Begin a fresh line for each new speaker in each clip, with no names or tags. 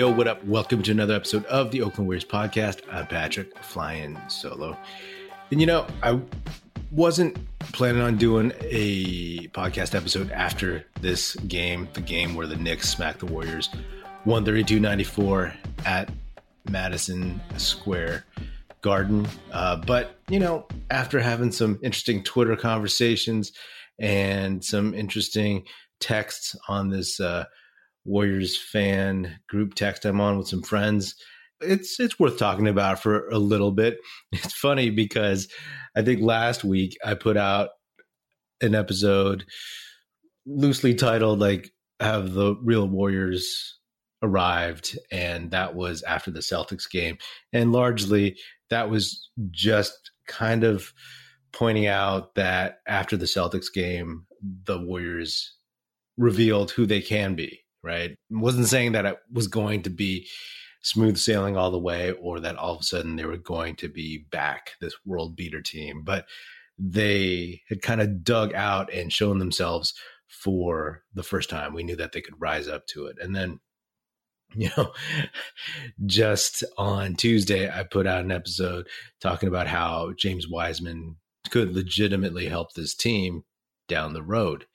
Yo, what up? Welcome to another episode of the Oakland Warriors podcast. I'm Patrick, flying solo. And you know, I wasn't planning on doing a podcast episode after this game, the game where the Knicks smacked the Warriors 132 94 at Madison Square Garden. Uh, but, you know, after having some interesting Twitter conversations and some interesting texts on this uh, Warriors fan group text I'm on with some friends, it's it's worth talking about for a little bit. It's funny because I think last week I put out an episode loosely titled like have the real warriors arrived? And that was after the Celtics game. And largely that was just kind of pointing out that after the Celtics game, the Warriors revealed who they can be, right? wasn't saying that it was going to be smooth sailing all the way or that all of a sudden they were going to be back, this world beater team, but they had kind of dug out and shown themselves for the first time. We knew that they could rise up to it. And then you know, just on Tuesday, I put out an episode talking about how James Wiseman could legitimately help this team down the road.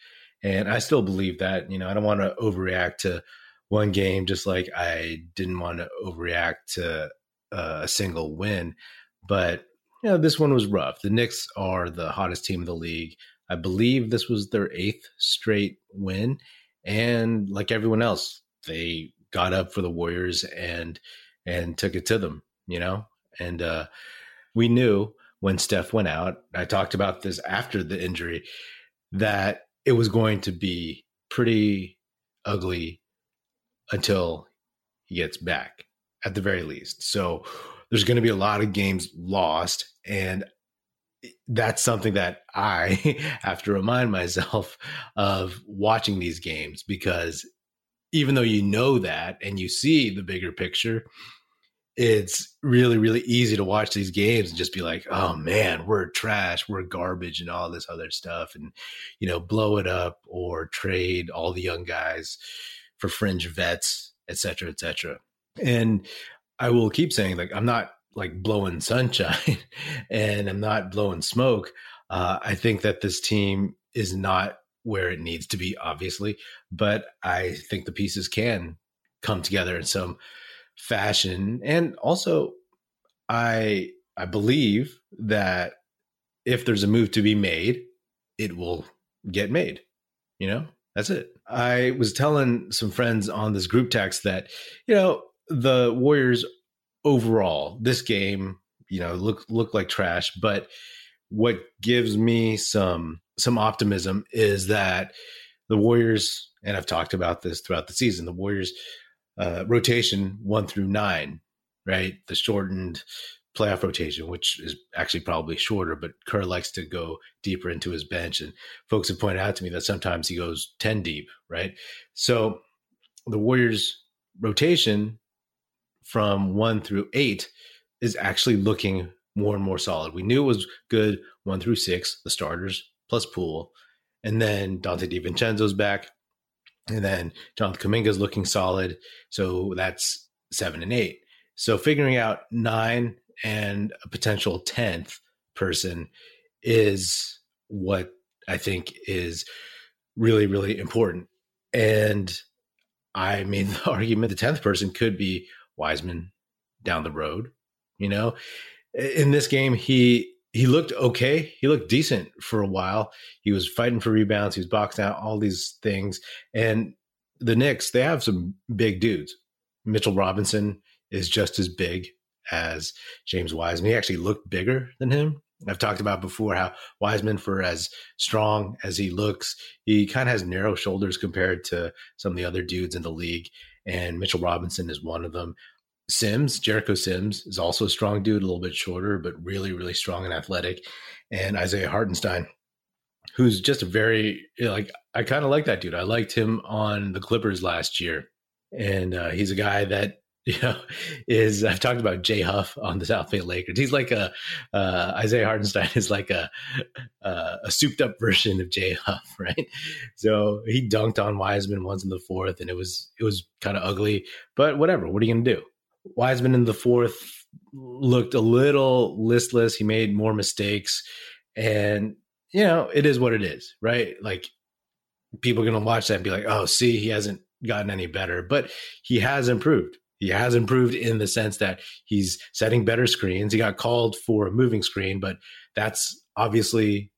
And I still believe that, you know, I don't want to overreact to one game, just like I didn't want to overreact to uh, a single win. But, you know, this one was rough. The Knicks are the hottest team in the league. I believe this was their eighth straight win. And like everyone else, they got up for the Warriors and and took it to them, you know? And uh we knew when Steph went out, I talked about this after the injury, that it was going to be pretty ugly until he gets back, at the very least. So there's going to be a lot of games lost. And that's something that I have to remind myself of watching these games because even though you know that and you see the bigger picture, it's really, really easy to watch these games and just be like, oh man, we're trash, we're garbage, and all this other stuff, and you know, blow it up or trade all the young guys for fringe vets, etc cetera, et cetera. And I will keep saying, like, I'm not like blowing sunshine and I'm not blowing smoke. Uh, I think that this team is not where it needs to be, obviously, but I think the pieces can come together in some fashion. And also, I I believe that if there's a move to be made, it will get made. You know, that's it. I was telling some friends on this group text that, you know, the Warriors overall, this game, you know, look look like trash, but what gives me some some optimism is that the Warriors, and I've talked about this throughout the season, the Warriors uh, rotation one through nine, right? The shortened playoff rotation, which is actually probably shorter, but Kerr likes to go deeper into his bench. And folks have pointed out to me that sometimes he goes 10 deep, right? So the Warriors rotation from one through eight is actually looking more and more solid. We knew it was good one through six, the starters plus Poole. And then Donte DiVincenzo's back. And then Jonathan Kuminga's looking solid. So that's seven and eight. So figuring out nine and a potential 10th person is what I think is really, really important. And I made the argument the 10th person could be Wiseman down the road. You know, in this game, he he looked okay. He looked decent for a while. He was fighting for rebounds. He was boxing out all these things. And the Knicks, they have some big dudes. Mitchell Robinson is just as big as James Wiseman. He actually looked bigger than him. I've talked about before how Wiseman, for as strong as he looks, he kind of has narrow shoulders compared to some of the other dudes in the league. And Mitchell Robinson is one of them. Sims, Jericho Sims, is also a strong dude, a little bit shorter, but really, really strong and athletic. And Isaiah Hartenstein, who's just a very like I kind of like that dude. I liked him on the Clippers last year, and uh, he's a guy that you know, is I've talked about Jay Huff on the South Bay Lakers. He's like a uh, Isaiah Hartenstein is like a uh, a souped up version of Jay Huff, right? So he dunked on Wiseman once in the fourth, and it was it was kind of ugly, but whatever. What are you gonna do? Wiseman in the fourth looked a little listless. He made more mistakes, and you know it is what it is, right? Like people are gonna watch that and be like, "Oh, see, he hasn't gotten any better," but he has improved he has improved in the sense that he's setting better screens. He got called for a moving screen, but that's obviously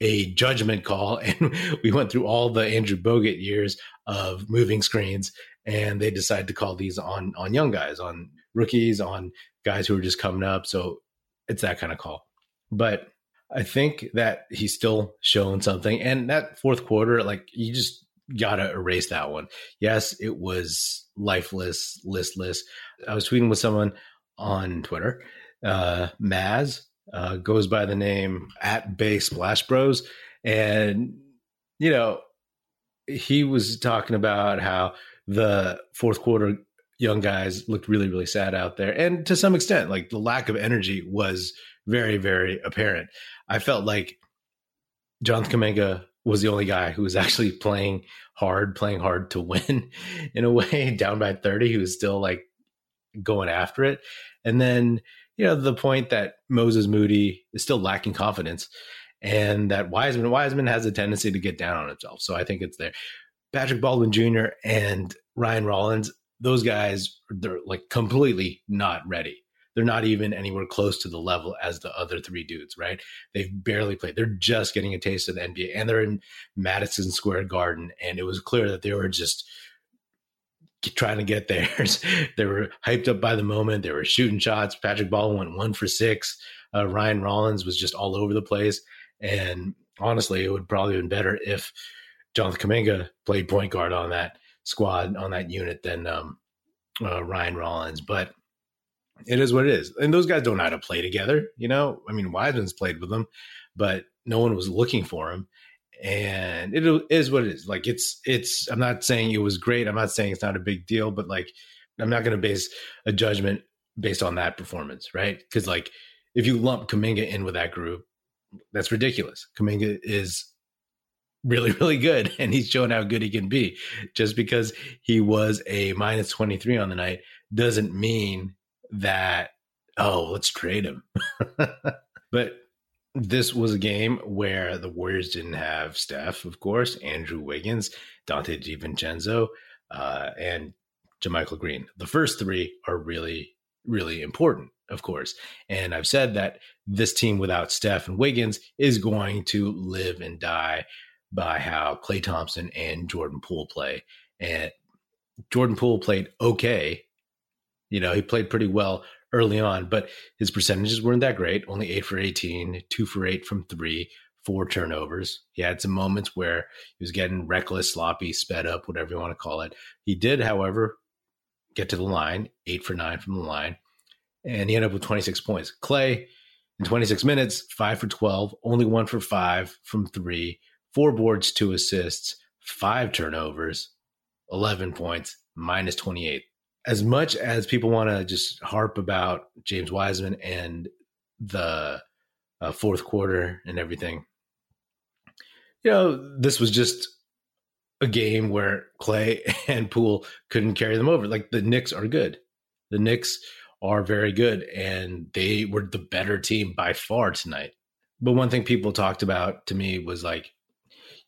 a judgment call. And we went through all the Andrew Bogut years of moving screens, and they decide to call these on on young guys, on rookies, on guys who are just coming up. So it's that kind of call. But I think that he's still showing something. And that fourth quarter, like you just gotta erase that one. Yes, it was lifeless, listless. I was tweeting with someone on Twitter. Uh, Maz uh, goes by the name at Bay Splash Bros, and you know he was talking about how the fourth quarter young guys looked really really sad out there and to some extent like the lack of energy was very very apparent i felt like jonathan kuminga was the only guy who was actually playing hard, playing hard to win in a way, down by 30. He was still like going after it. And then, you know, the point that Moses Moody is still lacking confidence and that Wiseman, Wiseman has a tendency to get down on himself. So I think it's there. Patrick Baldwin Jr. and Ryan Rollins, those guys, they're like completely not ready they're not even anywhere close to the level as the other three dudes, right? They've barely played. They're just getting a taste of the NBA and they're in Madison Square Garden. And it was clear that they were just trying to get theirs. they were hyped up by the moment. They were shooting shots. Patrick Ball went one for six. Uh, Ryan Rollins was just all over the place. And honestly, it would probably have been better if Jonathan Kuminga played point guard on that squad, on that unit than um, uh, Ryan Rollins. But it is what it is. And those guys don't know how to play together. You know, I mean, Wiseman's played with them, but no one was looking for him. And it is what it is. Like it's, it's, I'm not saying it was great. I'm not saying it's not a big deal, but like, I'm not going to base a judgment based on that performance, right? Because like, if you lump Kuminga in with that group, that's ridiculous. Kuminga is really, really good, and he's shown how good he can be. Just because he was a minus 23 on the night doesn't mean that, oh, let's trade him. but this was a game where the Warriors didn't have Steph, of course, Andrew Wiggins, Donte DiVincenzo, uh, and JaMychal Green. The first three are really, really important, of course. And I've said that this team without Steph and Wiggins is going to live and die by how Klay Thompson and Jordan Poole play. And Jordan Poole played okay you know, he played pretty well early on, but his percentages weren't that great. Only eight for 18, two for eight from three, four turnovers. He had some moments where he was getting reckless, sloppy, sped up, whatever you want to call it. He did, however, get to the line, eight for nine from the line, and he ended up with 26 points. Klay, in 26 minutes, five for 12, only one for five from three, four boards, two assists, five turnovers, 11 points, minus 28 as much as people want to just harp about James Wiseman and the uh, fourth quarter and everything, you know, this was just a game where Klay and Poole couldn't carry them over. Like the Knicks are good. The Knicks are very good, and they were the better team by far tonight. But one thing people talked about to me was like,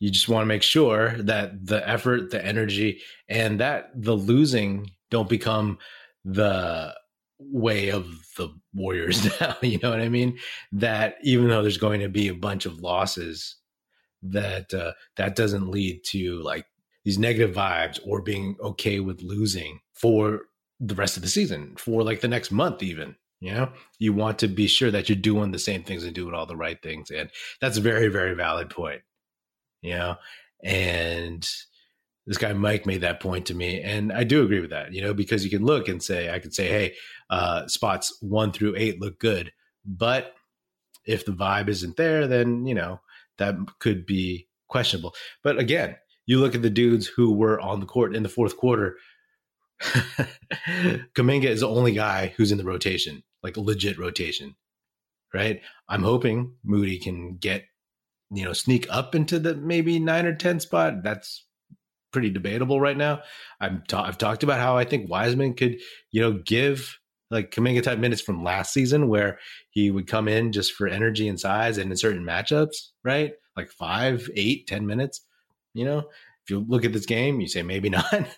you just want to make sure that the effort, the energy, and that the losing don't become the way of the Warriors now. you know what I mean? That even though there's going to be a bunch of losses, that uh, that doesn't lead to like these negative vibes or being okay with losing for the rest of the season, for like the next month, even. You know, you want to be sure that you're doing the same things and doing all the right things, and that's a very, very valid point. You know, and this guy Mike made that point to me, and I do agree with that. You know, because you can look and say, I could say, hey, uh, spots one through eight look good, but if the vibe isn't there, then you know that could be questionable. But again, you look at the dudes who were on the court in the fourth quarter. Kuminga is the only guy who's in the rotation, like legit rotation, right? I'm hoping Moody can get, you know, sneak up into the maybe nine or 10 spot. That's pretty debatable right now. I'm ta- I've talked about how I think Wiseman could, you know, give like Kuminga type minutes from last season where he would come in just for energy and size and in certain matchups, right? Like five, eight, ten minutes, you know, if you look at this game, you say maybe not,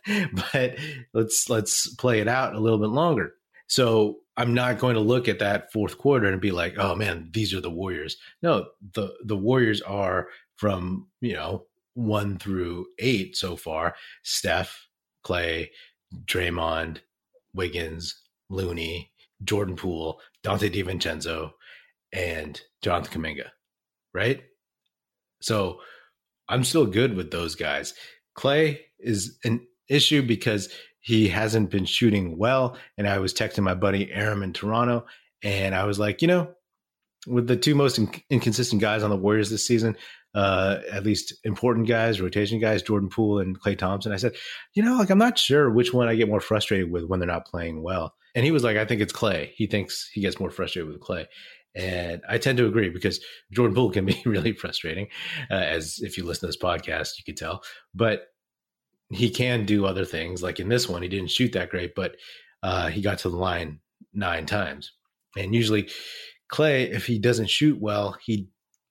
but let's let's play it out a little bit longer. So I'm not going to look at that fourth quarter and be like, oh man, these are the Warriors. No, the the Warriors are from you know one through eight so far. Steph, Klay, Draymond, Wiggins, Looney, Jordan Poole, Donte DiVincenzo, and Jonathan Kuminga. Right. So I'm still good with those guys. Klay is an issue because he hasn't been shooting well. And I was texting my buddy Aram in Toronto, and I was like, you know, with the two most in- inconsistent guys on the Warriors this season, uh, at least important guys, rotation guys, Jordan Poole and Klay Thompson. I said, you know, like I'm not sure which one I get more frustrated with when they're not playing well. And he was like, I think it's Klay. He thinks he gets more frustrated with Klay. And I tend to agree because Jordan Poole can be really frustrating, uh, as if you listen to this podcast, you could tell. But he can do other things. Like in this one, he didn't shoot that great, but uh, he got to the line nine times. And usually, Klay, if he doesn't shoot well, he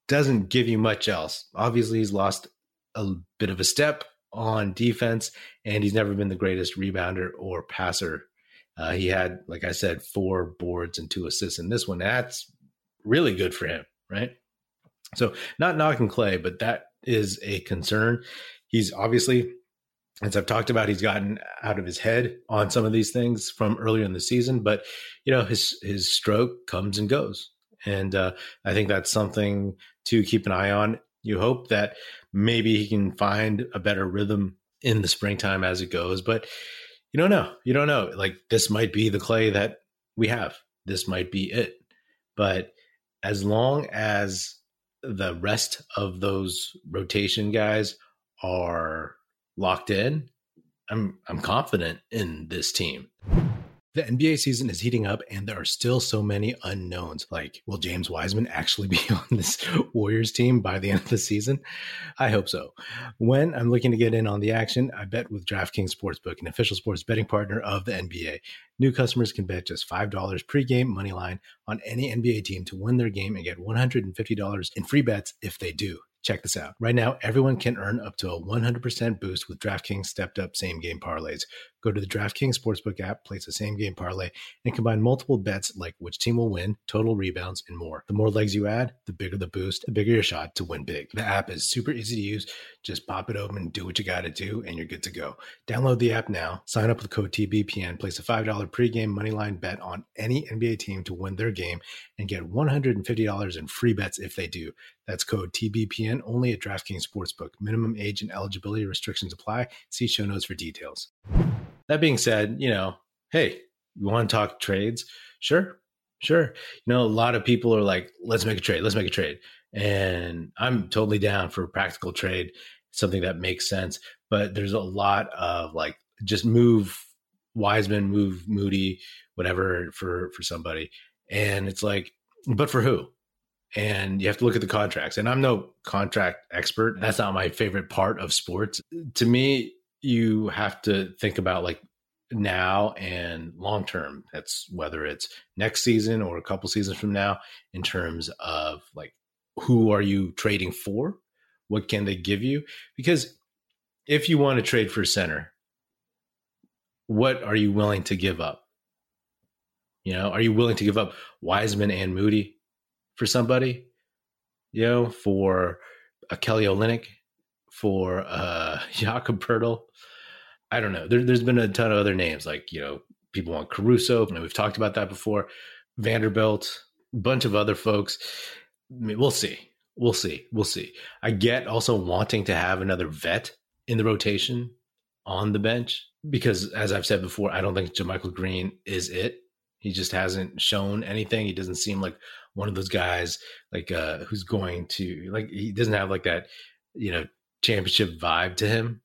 doesn't give you much else. Obviously, he's lost a bit of a step on defense, and he's never been the greatest rebounder or passer. Uh, he had, like I said, four boards and two assists in this one. That's really good for him, right? So not knocking Klay, but that is a concern. He's obviously, as I've talked about, he's gotten out of his head on some of these things from earlier in the season, but you know, his his stroke comes and goes. And uh, I think that's something to keep an eye on. You hope that maybe he can find a better rhythm in the springtime as it goes, but you don't know. You don't know. Like this might be the Klay that we have. This might be it. But as long as the rest of those rotation guys are locked in, I'm I'm confident in this team. The NBA season is heating up, and there are still so many unknowns. Like, will James Wiseman actually be on this Warriors team by the end of the season? I hope so. When I'm looking to get in on the action, I bet with DraftKings Sportsbook, an official sports betting partner of the NBA. New customers can bet just $5 pregame money line on any NBA team to win their game and get $150 in free bets if they do. Check this out. Right now, everyone can earn up to a 100% boost with DraftKings stepped up same game parlays. Go to the DraftKings Sportsbook app, place a same game parlay, and combine multiple bets like which team will win, total rebounds, and more. The more legs you add, the bigger the boost, the bigger your shot to win big. The app is super easy to use. Just pop it open, do what you got to do, and you're good to go. Download the app now, sign up with code TBPN, place a $5 pregame moneyline bet on any NBA team to win their game, and get $150 in free bets if they do. That's code TBPN only at DraftKings Sportsbook. Minimum age and eligibility restrictions apply. See show notes for details. That being said, you know, hey, you want to talk trades? Sure, sure. You know, a lot of people are like, let's make a trade, let's make a trade. And I'm totally down for practical trade, something that makes sense. But there's a lot of like, just move Wiseman, move Moody, whatever for for somebody. And it's like, but for who? and you have to look at the contracts. And I'm no contract expert. That's not my favorite part of sports. To me, you have to think about like now and long term. That's whether it's next season or a couple seasons from now in terms of like who are you trading for? What can they give you? Because if you want to trade for center, what are you willing to give up? You know, are you willing to give up Wiseman and Moody for somebody? You know, for a Kelly Olynyk, for uh Jakob Poeltl. I don't know. There, has been a ton of other names like you know people want Caruso. And we've talked about that before. Vanderbilt, bunch of other folks. I mean, we'll see. We'll see. We'll see. I get also wanting to have another vet in the rotation on the bench because, as I've said before, I don't think JaMychal Green is it. He just hasn't shown anything. He doesn't seem like one of those guys like uh who's going to like he doesn't have like that you know championship vibe to him.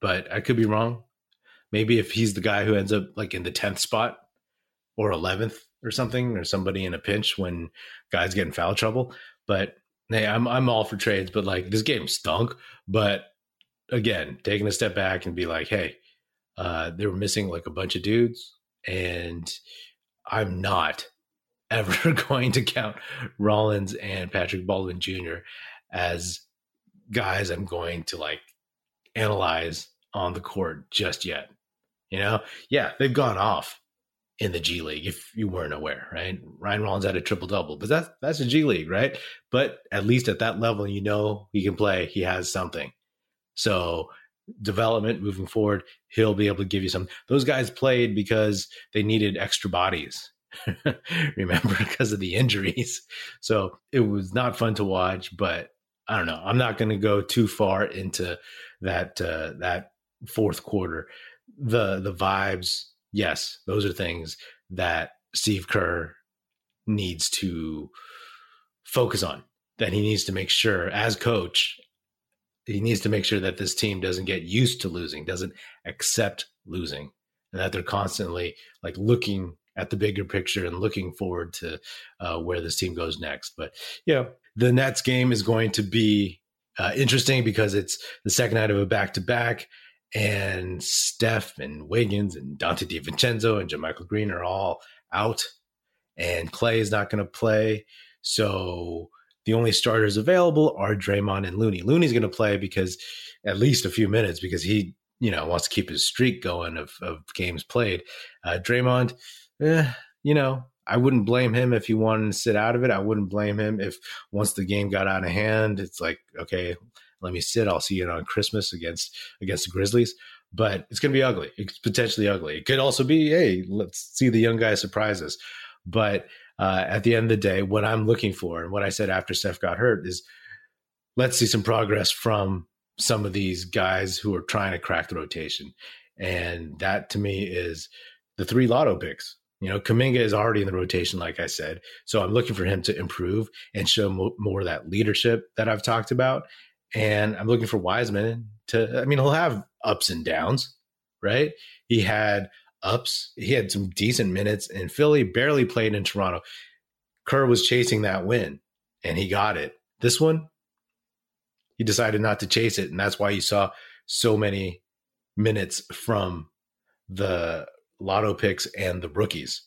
But I could be wrong. Maybe if he's the guy who ends up like in the 10th spot or 11th or something, or somebody in a pinch when guys get in foul trouble. But hey, I'm I'm all for trades, but like this game stunk. But again, taking a step back and be like, hey, uh, they were missing like a bunch of dudes, and I'm not ever going to count Rollins and Patrick Baldwin Jr. as guys I'm going to like analyze on the court just yet. You know, yeah, they've gone off in the G League if you weren't aware, right? Ryan Rollins had a triple double, but that's that's a G League, right? But at least at that level, you know he can play. He has something. So development moving forward, he'll be able to give you some. Those guys played because they needed extra bodies. Remember, because of the injuries. So it was not fun to watch, but I don't know. I'm not going to go too far into that uh, that fourth quarter. The the vibes, yes, those are things that Steve Kerr needs to focus on. That he needs to make sure, as coach, he needs to make sure that this team doesn't get used to losing, doesn't accept losing, and that they're constantly like looking at the bigger picture and looking forward to uh, where this team goes next. But yeah, the Nets game is going to be uh, interesting because it's the second night of a back to back, and Steph and Wiggins and Donte DiVincenzo and JaMychal Green are all out, and Klay is not going to play. So the only starters available are Draymond and Looney. Looney's going to play because at least a few minutes because he, you know, wants to keep his streak going of, of games played. Uh, Draymond, eh, you know, I wouldn't blame him if he wanted to sit out of it. I wouldn't blame him if once the game got out of hand, it's like, okay, let me sit. I'll see it on Christmas against against the Grizzlies. But it's going to be ugly. It's potentially ugly. It could also be, hey, let's see the young guy surprise us. But uh, at the end of the day, what I'm looking for and what I said after Steph got hurt is let's see some progress from some of these guys who are trying to crack the rotation. And that to me is the three lotto picks. You know, Kuminga is already in the rotation, like I said. So I'm looking for him to improve and show mo- more of that leadership that I've talked about. And I'm looking for Wiseman to, I mean, he'll have ups and downs, right? He had ups. He had some decent minutes in Philly, barely played in Toronto. Kerr was chasing that win and he got it. This one, he decided not to chase it. And that's why you saw so many minutes from the lotto picks and the rookies.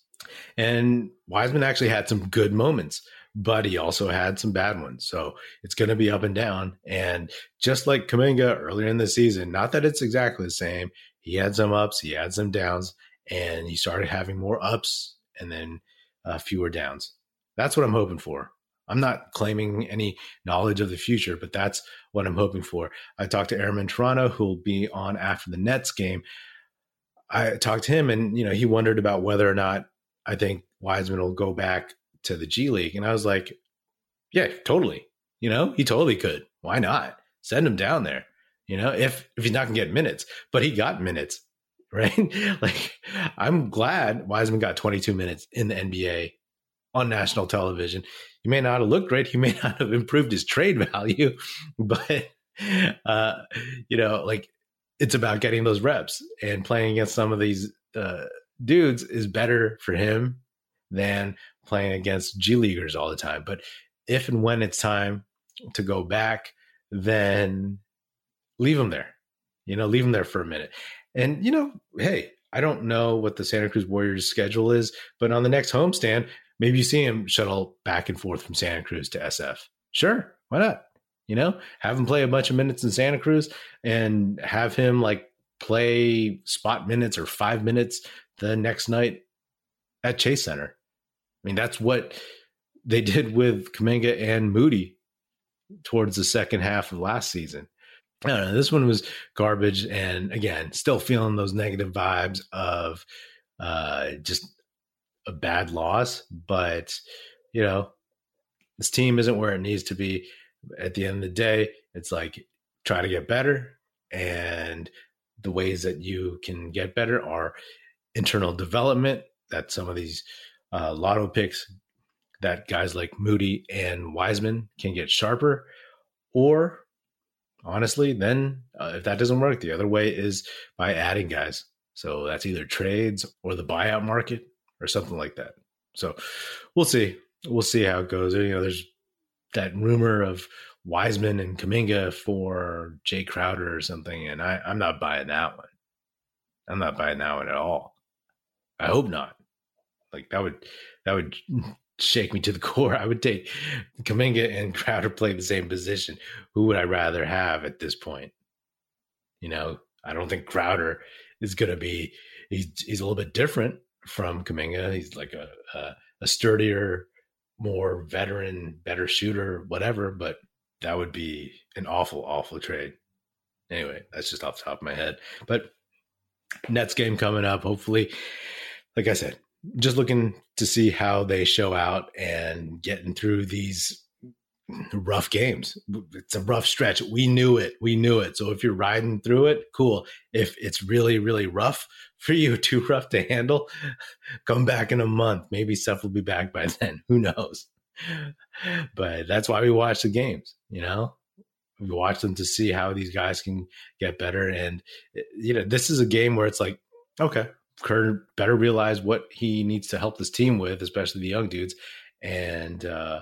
And Wiseman actually had some good moments, but he also had some bad ones. So it's going to be up and down. And just like Kuminga earlier in the season, not that it's exactly the same, he had some ups, he had some downs, and he started having more ups and then uh, fewer downs. That's what I'm hoping for. I'm not claiming any knowledge of the future, but that's what I'm hoping for. I talked to Airman Toronto, who will be on after the Nets game. I talked to him, and you know, he wondered about whether or not I think Wiseman will go back to the G League, and I was like, "Yeah, totally. You know, he totally could. Why not? Send him down there. You know, if if he's not gonna get minutes, but he got minutes, right? like, I'm glad Wiseman got 22 minutes in the NBA on national television. He may not have looked great. He may not have improved his trade value, but uh, you know, like it's about getting those reps and playing against some of these uh, dudes is better for him than playing against G leaguers all the time. But if and when it's time to go back, then leave him there. You know, leave him there for a minute. And you know, hey, I don't know what the Santa Cruz Warriors schedule is, but on the next homestand, maybe you see him shuttle back and forth from Santa Cruz to SF. Sure, why not? You know, have him play a bunch of minutes in Santa Cruz and have him like play spot minutes or five minutes the next night at Chase Center. I mean, that's what they did with Kuminga and Moody towards the second half of last season. I don't know. This one was garbage, and again, still feeling those negative vibes of uh, just a bad loss. But you know, this team isn't where it needs to be at the end of the day, it's like try to get better. And the ways that you can get better are internal development, that some of these uh, lotto picks that guys like Moody and Wiseman can get sharper. Or honestly, then uh, if that doesn't work, the other way is by adding guys. So that's either trades or the buyout market or something like that. So we'll see. We'll see how it goes. You know, there's that rumor of Wiseman and Kuminga for Jae Crowder or something, and I, I'm not buying that one. I'm not buying that one at all. I hope not. Like that would that would shake me to the core. I would take Kuminga and Crowder play the same position. Who would I rather have at this point? You know, I don't think Crowder is going to be. He's he's a little bit different from Kuminga. He's like a, a a sturdier, more veteran, better shooter, whatever. But that would be an awful, awful trade. Anyway, that's just off the top of my head. But Nets game coming up. Hopefully, like I said, just looking to see how they show out and getting through these rough games. It's a rough stretch. We knew it. We knew it. So if you're riding through it, cool. If it's really, really rough for you, too rough to handle, come back in a month. Maybe Steph will be back by then. Who knows? But that's why we watch the games, you know? We watch them to see how these guys can get better. And, you know, this is a game where it's like, okay, Kerr better realize what he needs to help this team with, especially the young dudes. And uh,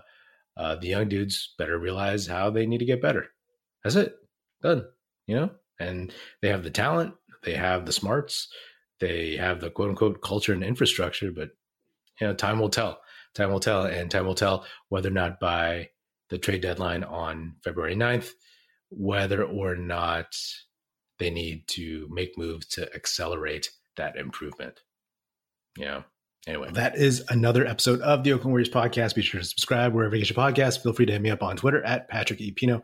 uh, the young dudes better realize how they need to get better. That's it. Done. You know? And they have the talent, they have the smarts, they have the quote unquote culture and infrastructure, but you know, time will tell. Time will tell, and time will tell whether or not by the trade deadline on February 9th, whether or not they need to make moves to accelerate that improvement. Yeah. Anyway, that is another episode of the Oakland Warriors podcast. Be sure to subscribe wherever you get your podcast. Feel free to hit me up on Twitter at Patrick E. Pino